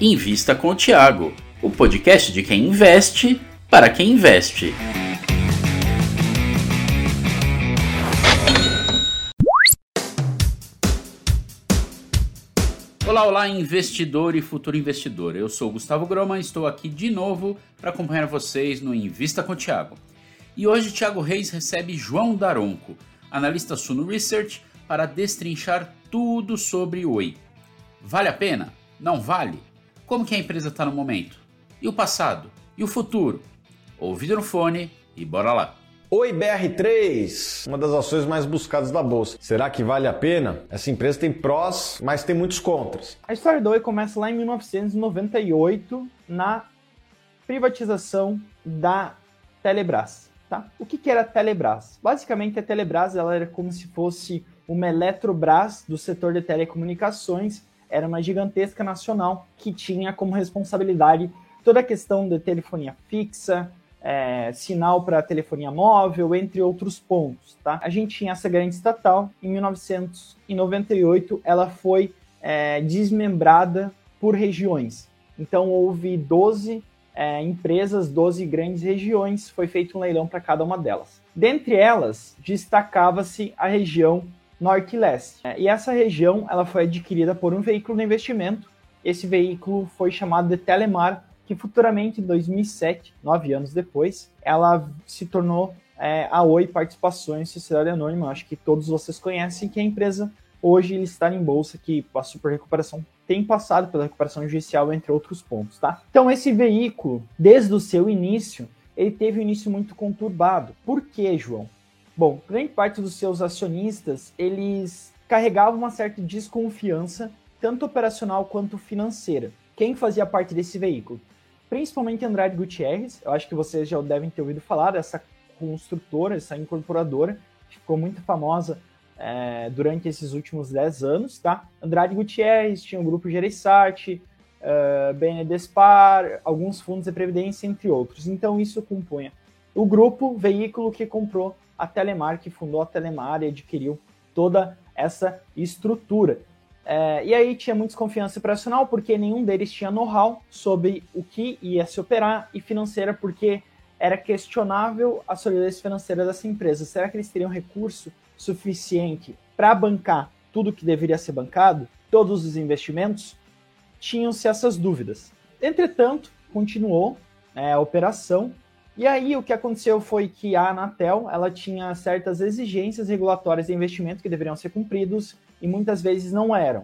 Invista com o Tiago, o podcast de quem investe para quem investe. Olá, olá, investidor e futuro investidor. Eu sou Gustavo Groma e estou aqui de novo para acompanhar vocês no Invista com o Tiago. E hoje Tiago Reis recebe João Daronco, analista Suno Research, para destrinchar tudo sobre Oi. Vale a pena? Não vale? Como que a empresa está no momento? E o passado? E o futuro? Ouvido no fone e bora lá! Oi BR3, uma das ações mais buscadas da bolsa. Será que vale a pena? Essa empresa tem prós, mas tem muitos contras. A história do Oi começa lá em 1998 na privatização da Telebrás. Tá? O que, que era a Telebrás? Basicamente a Telebrás ela era como se fosse uma Eletrobras do setor de telecomunicações era uma gigantesca nacional que tinha como responsabilidade toda a questão de telefonia fixa, é, sinal para telefonia móvel, entre outros pontos. Tá? A gente tinha essa grande estatal, em 1998 ela foi é, desmembrada por regiões. Então houve 12 é, empresas, 12 grandes regiões, foi feito um leilão para cada uma delas. Dentre elas, destacava-se a região norte e leste. É, e essa região ela foi adquirida por um veículo de investimento. Esse veículo foi chamado de Telemar, que futuramente, em 2007, nove anos depois, ela se tornou é, a Oi Participações Sociedade Anônima. Acho que todos vocês conhecem que a empresa hoje está em bolsa, que passou por recuperação, tem passado pela recuperação judicial, entre outros pontos, tá? Então, esse veículo, desde o seu início, ele teve um início muito conturbado. Por quê, João? Bom, grande parte dos seus acionistas, eles carregavam uma certa desconfiança, tanto operacional quanto financeira. Quem fazia parte desse veículo? Principalmente Andrade Gutierrez, eu acho que vocês já devem ter ouvido falar dessa construtora, essa incorporadora, que ficou muito famosa é, durante esses últimos 10 anos, tá? Andrade Gutierrez, tinha o grupo Gereissart, uh, é, BNDESPAR, alguns fundos de previdência, entre outros. Então isso compunha o grupo veículo que comprou a Telemar, que fundou a Telemar e adquiriu toda essa estrutura. É, e aí tinha muita desconfiança operacional, porque nenhum deles tinha know-how sobre o que ia se operar, e financeira, porque era questionável a solidez financeira dessa empresa. Será que eles teriam recurso suficiente para bancar tudo que deveria ser bancado, todos os investimentos? Tinham-se essas dúvidas. Entretanto, continuou é, a operação e aí o que aconteceu foi que a Anatel ela tinha certas exigências regulatórias de investimento que deveriam ser cumpridos e muitas vezes não eram.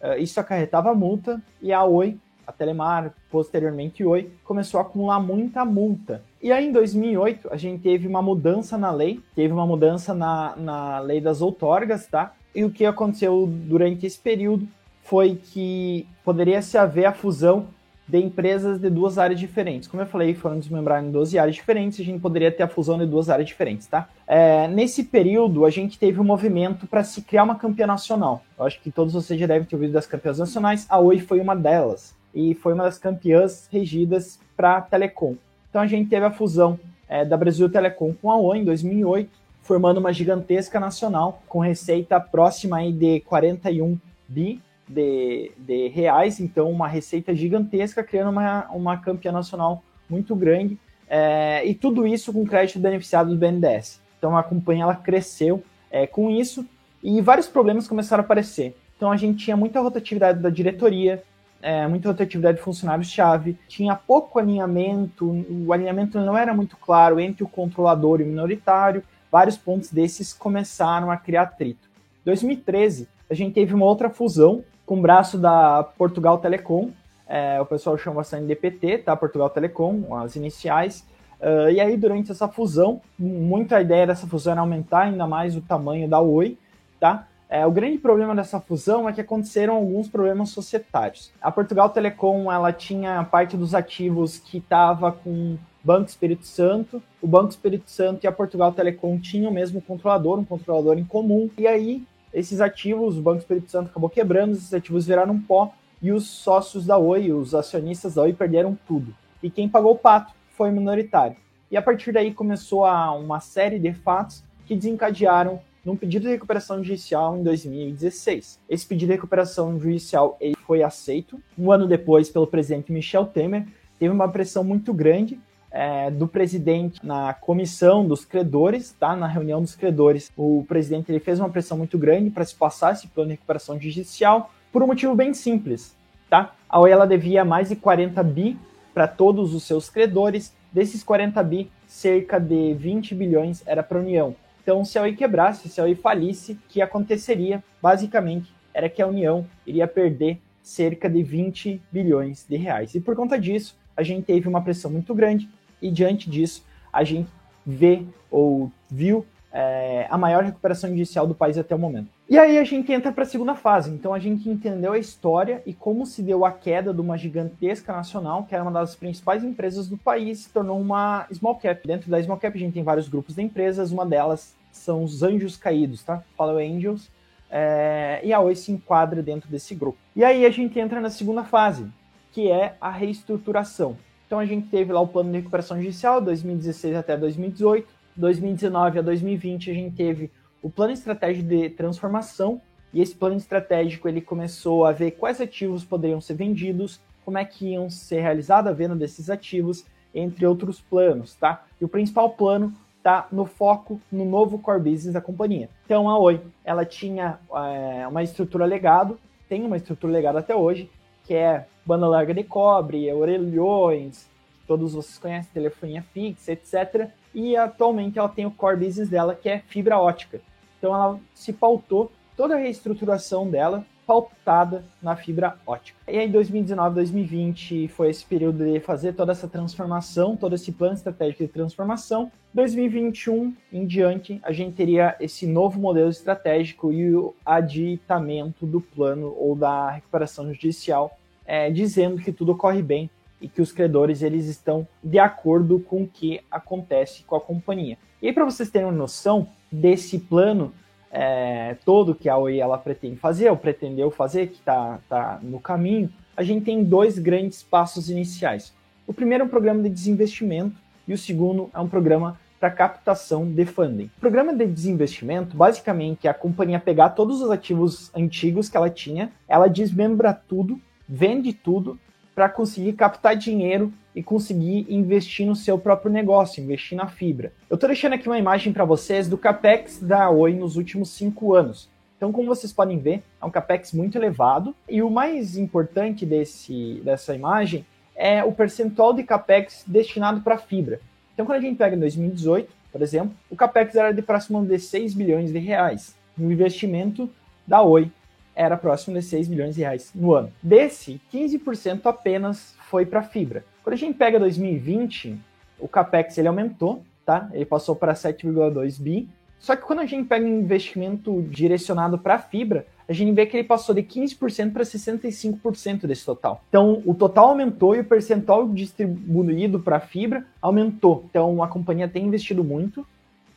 Uh, isso acarretava multa e a Oi, a Telemar, posteriormente Oi, começou a acumular muita multa. E aí em 2008 a gente teve uma mudança na lei, teve uma mudança na, na lei das outorgas, tá? E o que aconteceu durante esse período foi que poderia se haver a fusão de empresas de duas áreas diferentes. Como eu falei, foram desmembradas em 12 áreas diferentes, a gente poderia ter a fusão de duas áreas diferentes, tá? É, nesse período, a gente teve um movimento para se criar uma campeã nacional. Eu acho que todos vocês já devem ter ouvido das campeãs nacionais, a Oi foi uma delas, e foi uma das campeãs regidas para Telecom. Então a gente teve a fusão é, da Brasil Telecom com a Oi em 2008, formando uma gigantesca nacional, com receita próxima aí de 41 bi, de, de reais, então uma receita gigantesca, criando uma, uma campeã nacional muito grande, é, e tudo isso com crédito beneficiado do BNDES. Então a companhia ela cresceu é, com isso e vários problemas começaram a aparecer. Então a gente tinha muita rotatividade da diretoria, é, muita rotatividade de funcionários-chave, tinha pouco alinhamento, o alinhamento não era muito claro entre o controlador e o minoritário, vários pontos desses começaram a criar atrito. Em 2013, a gente teve uma outra fusão com o braço da Portugal Telecom, é, o pessoal chama bastante DPT, tá? Portugal Telecom, as iniciais. Uh, e aí, durante essa fusão, muita ideia dessa fusão era aumentar ainda mais o tamanho da Oi, tá? É, o grande problema dessa fusão é que aconteceram alguns problemas societários. A Portugal Telecom, ela tinha parte dos ativos que estava com Banco Espírito Santo. O Banco Espírito Santo e a Portugal Telecom tinham o mesmo controlador, um controlador em comum. E aí, esses ativos, o Banco Espírito Santo acabou quebrando, esses ativos viraram pó e os sócios da Oi, os acionistas da Oi perderam tudo. E quem pagou o pato foi o minoritário. E a partir daí começou a, uma série de fatos que desencadearam num pedido de recuperação judicial em 2016. Esse pedido de recuperação judicial foi aceito. Um ano depois, pelo presidente Michel Temer, teve uma pressão muito grande é, do presidente na comissão dos credores, tá? Na reunião dos credores, o presidente ele fez uma pressão muito grande para se passar esse plano de recuperação judicial por um motivo bem simples, tá? A Oi ela devia mais de 40 bi para todos os seus credores. Desses 40 bi, cerca de 20 bilhões era para a União. Então, se a Oi quebrasse, se a Oi falisse, o que aconteceria? Basicamente, era que a União iria perder cerca de 20 bilhões de reais. E por conta disso, a gente teve uma pressão muito grande e diante disso a gente vê ou viu é, a maior recuperação judicial do país até o momento. E aí a gente entra para a segunda fase. Então a gente entendeu a história e como se deu a queda de uma gigantesca nacional, que era uma das principais empresas do país, se tornou uma small cap. Dentro da small cap a gente tem vários grupos de empresas, uma delas são os anjos caídos, tá? Follow Angels. É, e a Oi se enquadra dentro desse grupo. E aí a gente entra na segunda fase, que é a reestruturação. Então a gente teve lá o plano de recuperação judicial, 2016 até 2018, 2019 a 2020 a gente teve o plano estratégico de transformação, e esse plano estratégico ele começou a ver quais ativos poderiam ser vendidos, como é que iam ser realizada a venda desses ativos, entre outros planos, tá? E o principal plano está no foco no novo core business da companhia. Então a Oi, ela tinha é, uma estrutura legado, tem uma estrutura legado até hoje, que é banda larga de cobre, orelhões, todos vocês conhecem, telefonia fixa, etc. E atualmente ela tem o core business dela, que é fibra ótica. Então ela se pautou toda a reestruturação dela pautada na fibra ótica. E aí 2019, 2020 foi esse período de fazer toda essa transformação, todo esse plano estratégico de transformação. 2021 em diante, a gente teria esse novo modelo estratégico e o aditamento do plano ou da recuperação judicial é, dizendo que tudo corre bem e que os credores eles estão de acordo com o que acontece com a companhia. E aí, para vocês terem uma noção desse plano é, todo que a Oi ela pretende fazer, ou pretendeu fazer, que está tá no caminho, a gente tem dois grandes passos iniciais. O primeiro é um programa de desinvestimento e o segundo é um programa para captação de funding. O programa de desinvestimento, basicamente, é a companhia pegar todos os ativos antigos que ela tinha, ela desmembra tudo vende tudo para conseguir captar dinheiro e conseguir investir no seu próprio negócio, investir na fibra. Eu estou deixando aqui uma imagem para vocês do capex da Oi nos últimos cinco anos. Então, como vocês podem ver, é um capex muito elevado e o mais importante desse, dessa imagem é o percentual de capex destinado para fibra. Então, quando a gente pega em 2018, por exemplo, o capex era de próximo de 6 bilhões de reais no investimento da Oi era próximo de 6 milhões de reais no ano. Desse, 15% apenas foi para fibra. Quando a gente pega 2020, o capex ele aumentou, tá? Ele passou para 7,2 bi. Só que quando a gente pega um investimento direcionado para fibra, a gente vê que ele passou de 15% para 65% desse total. Então, o total aumentou e o percentual distribuído para fibra aumentou. Então, a companhia tem investido muito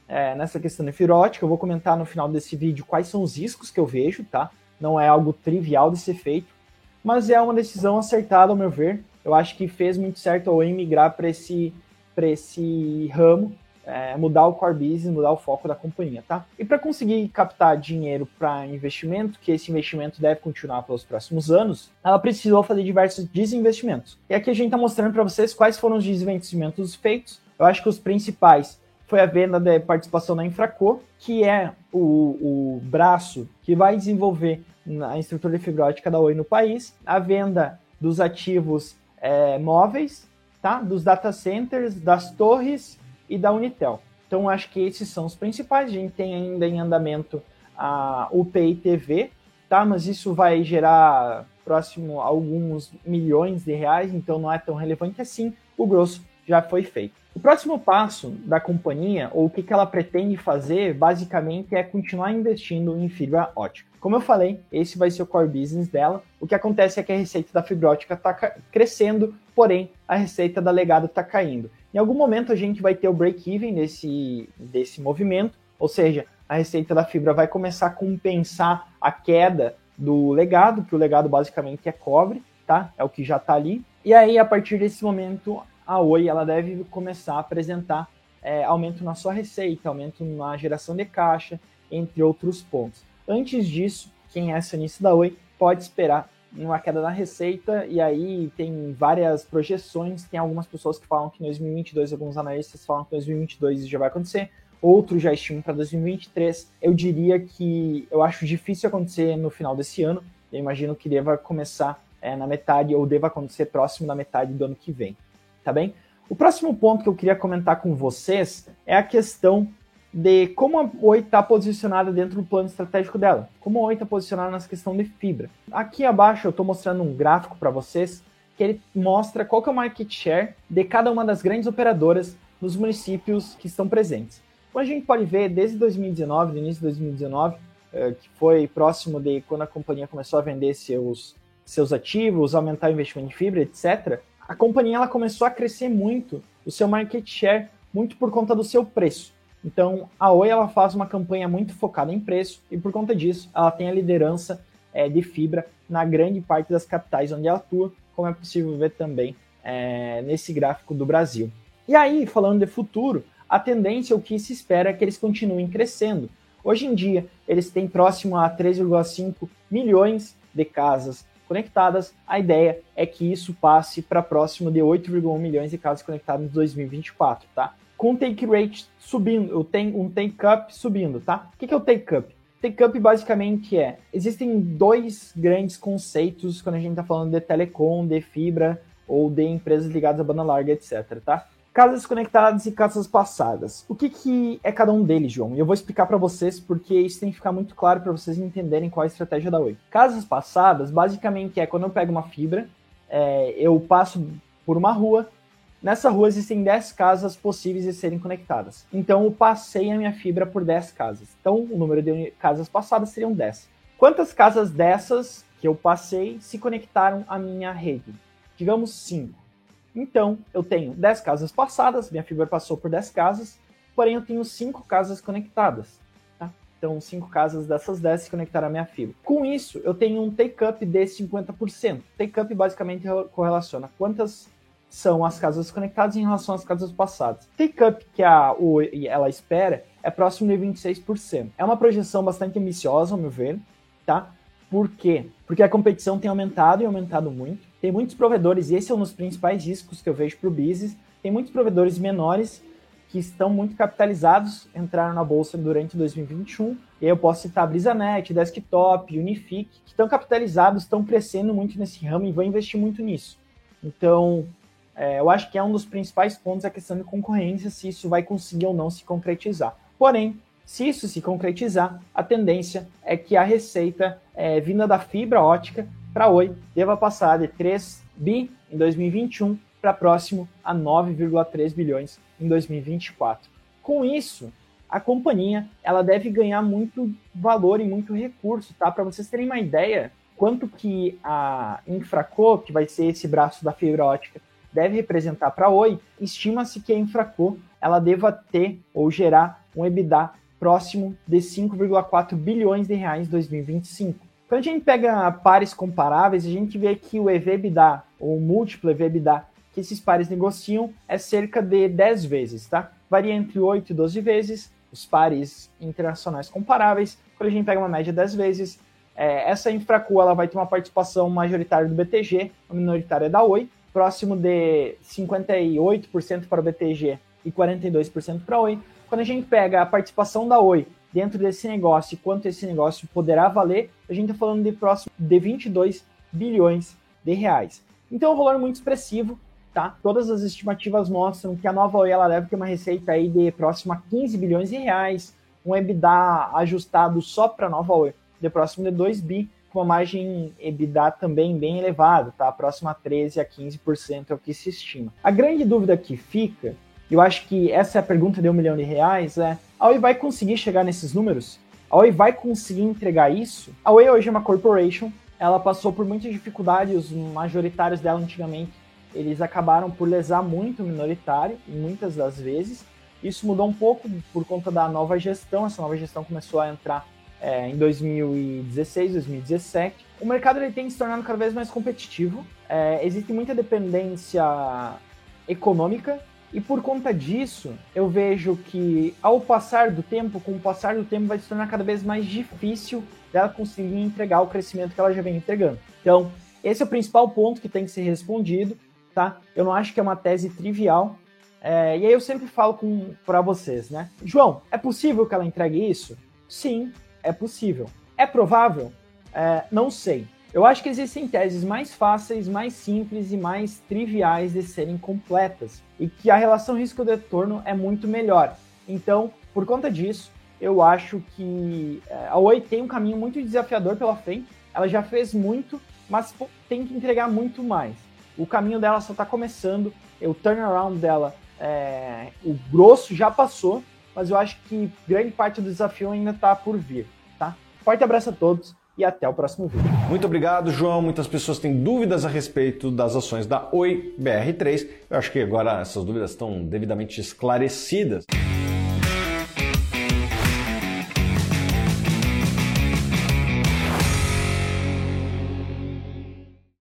é, nessa questão de fibra ótica. Eu vou comentar no final desse vídeo quais são os riscos que eu vejo, tá? Não é algo trivial de ser feito, mas é uma decisão acertada, ao meu ver. Eu acho que fez muito certo a Oi migrar para esse, esse ramo, é, mudar o core business, mudar o foco da companhia, tá? E para conseguir captar dinheiro para investimento, que esse investimento deve continuar pelos próximos anos, ela precisou fazer diversos desinvestimentos. E aqui a gente está mostrando para vocês quais foram os desinvestimentos feitos. Eu acho que os principais foi a venda de participação na Infraco, que é o, o braço que vai desenvolver a estrutura de fibra ótica da Oi no país, a venda dos ativos é, móveis, tá? dos data centers, das torres e da Unitel. Então, acho que esses são os principais. A gente tem ainda em andamento a UPI TV, tá? mas isso vai gerar próximo a alguns milhões de reais, então não é tão relevante assim. O grosso já foi feito. O próximo passo da companhia, ou o que, ela pretende fazer, basicamente é continuar investindo em fibra ótica. Como eu falei, esse vai ser o core business dela. O que acontece é que a receita da fibra ótica está crescendo, porém a receita da legado está caindo. Em algum momento a gente vai ter o break-even desse, desse movimento, ou seja, a receita da fibra vai começar a compensar a queda do legado, que o legado basicamente é cobre, tá? É o que já está ali. E aí, a partir desse momento, a Oi ela deve começar a apresentar é, aumento na sua receita, aumento na geração de caixa, entre outros pontos. Antes disso, quem é acionista da Oi pode esperar uma queda na receita, e aí tem várias projeções. Tem algumas pessoas que falam que em 2022, alguns analistas falam que em 2022 isso já vai acontecer, outros já estimam para 2023. Eu diria que eu acho difícil acontecer no final desse ano, eu imagino que deva começar é, na metade, ou deva acontecer próximo da metade do ano que vem, tá bem? O próximo ponto que eu queria comentar com vocês é a questão de como a Oi está posicionada dentro do plano estratégico dela, como a Oi está posicionada nessa questão de fibra. Aqui abaixo eu estou mostrando um gráfico para vocês que ele mostra qual que é o market share de cada uma das grandes operadoras nos municípios que estão presentes. Como a gente pode ver, desde 2019, no início de 2019, eh, que foi próximo de quando a companhia começou a vender seus, seus ativos, aumentar o investimento em fibra, etc., a companhia ela começou a crescer muito o seu market share, muito por conta do seu preço. Então, a Oi ela faz uma campanha muito focada em preço e por conta disso, ela tem a liderança é, de fibra na grande parte das capitais onde ela atua, como é possível ver também é, nesse gráfico do Brasil. E aí, falando de futuro, a tendência, o que se espera é que eles continuem crescendo. Hoje em dia, eles têm próximo a 3,5 milhões de casas conectadas. A ideia é que isso passe para próximo de 8,1 milhões de casas conectadas em 2024, tá? com o take rate subindo, um take up subindo, tá? O que é o take up? Take up basicamente é, existem dois grandes conceitos quando a gente está falando de telecom, de fibra ou de empresas ligadas à banda larga, etc, tá? Casas conectadas e casas passadas. O que, que é cada um deles, João? Eu vou explicar para vocês porque isso tem que ficar muito claro para vocês entenderem qual é a estratégia da Oi. Casas passadas, basicamente, é quando eu pego uma fibra, é, eu passo por uma rua, Nessa rua existem 10 casas possíveis de serem conectadas. Então eu passei a minha fibra por 10 casas. Então o número de casas passadas seriam 10. Quantas casas dessas que eu passei se conectaram à minha rede? Digamos 5. Então eu tenho 10 casas passadas, minha fibra passou por 10 casas, porém eu tenho 5 casas conectadas. Tá? Então 5 casas dessas 10 se conectaram à minha fibra. Com isso, eu tenho um take-up de 50%. Take-up basicamente correlaciona quantas são as casas conectadas em relação às casas passadas. Take-up que a o, ela espera é próximo de 26%. É uma projeção bastante ambiciosa, ao meu ver, tá? Por quê? Porque a competição tem aumentado e aumentado muito. Tem muitos provedores, e esse é um dos principais riscos que eu vejo para o business. Tem muitos provedores menores que estão muito capitalizados, entraram na bolsa durante 2021. E eu posso citar BrisaNet, Desktop, Unifique, que estão capitalizados, estão crescendo muito nesse ramo e vão investir muito nisso. Então, é, eu acho que é um dos principais pontos a questão de concorrência, se isso vai conseguir ou não se concretizar. Porém, se isso se concretizar, a tendência é que a receita é, vinda da fibra ótica para Oi deva passar de 3 bi em 2021 para próximo a 9,3 bilhões em 2024. Com isso, a companhia ela deve ganhar muito valor e muito recurso, tá? Para vocês terem uma ideia, quanto que a Infraco, que vai ser esse braço da fibra ótica, deve representar para Oi, estima-se que a Infraco ela deva ter ou gerar um EBITDA próximo de 5,4 bilhões de reais em 2025. Quando a gente pega pares comparáveis, a gente vê que o EV/EBITDA ou múltiplo EV/EBITDA que esses pares negociam é cerca de 10 vezes, tá? Varia entre 8 e 12 vezes, os pares internacionais comparáveis. Quando a gente pega uma média 10 vezes, é, essa Infraco ela vai ter uma participação majoritária do BTG, a minoritária da Oi, próximo de 58% para o BTG e 42% para a Oi. Quando a gente pega a participação da Oi dentro desse negócio e quanto esse negócio poderá valer, a gente está falando de próximo de 22 bilhões de reais. Então é um valor muito expressivo, tá? Todas as estimativas mostram que a nova Oi ela deve ter uma receita aí de próximo a 15 bilhões de reais, um EBITDA ajustado só para a nova Oi de próximo de 2 bi com uma margem EBITDA também bem elevada, tá? Próxima a 13 a 15% é o que se estima. A grande dúvida que fica, eu acho que essa é a pergunta de um milhão de reais, é a Oi vai conseguir chegar nesses números? A Oi vai conseguir entregar isso? A Oi hoje é uma corporation, ela passou por muitas dificuldades, os majoritários dela antigamente, eles acabaram por lesar muito o minoritário, muitas das vezes. Isso mudou um pouco por conta da nova gestão, essa nova gestão começou a entrar é, em 2016, 2017. O mercado ele tem se tornado cada vez mais competitivo. É, existe muita dependência econômica E por conta disso, eu vejo que ao passar do tempo, com o passar do tempo, vai se tornar cada vez mais difícil dela conseguir entregar o crescimento que ela já vem entregando. Então, esse é o principal ponto que tem que ser respondido, tá? Eu não acho que é uma tese trivial. É, e aí eu sempre falo para vocês, né? João, é possível que ela entregue isso? Sim, é possível. É provável? É, não sei. Eu acho que existem teses mais fáceis, mais simples e mais triviais de serem completas e que a relação risco-retorno é muito melhor. Então, por conta disso, eu acho que é, a Oi tem um caminho muito desafiador pela frente. Ela já fez muito, mas tem que entregar muito mais. O caminho dela só está começando, o turnaround dela, é, o grosso já passou, mas eu acho que grande parte do desafio ainda está por vir. Tá? Forte abraço a todos e até o próximo vídeo. Muito obrigado, João. Muitas pessoas têm dúvidas a respeito das ações da Oi BR3. Eu acho que agora essas dúvidas estão devidamente esclarecidas.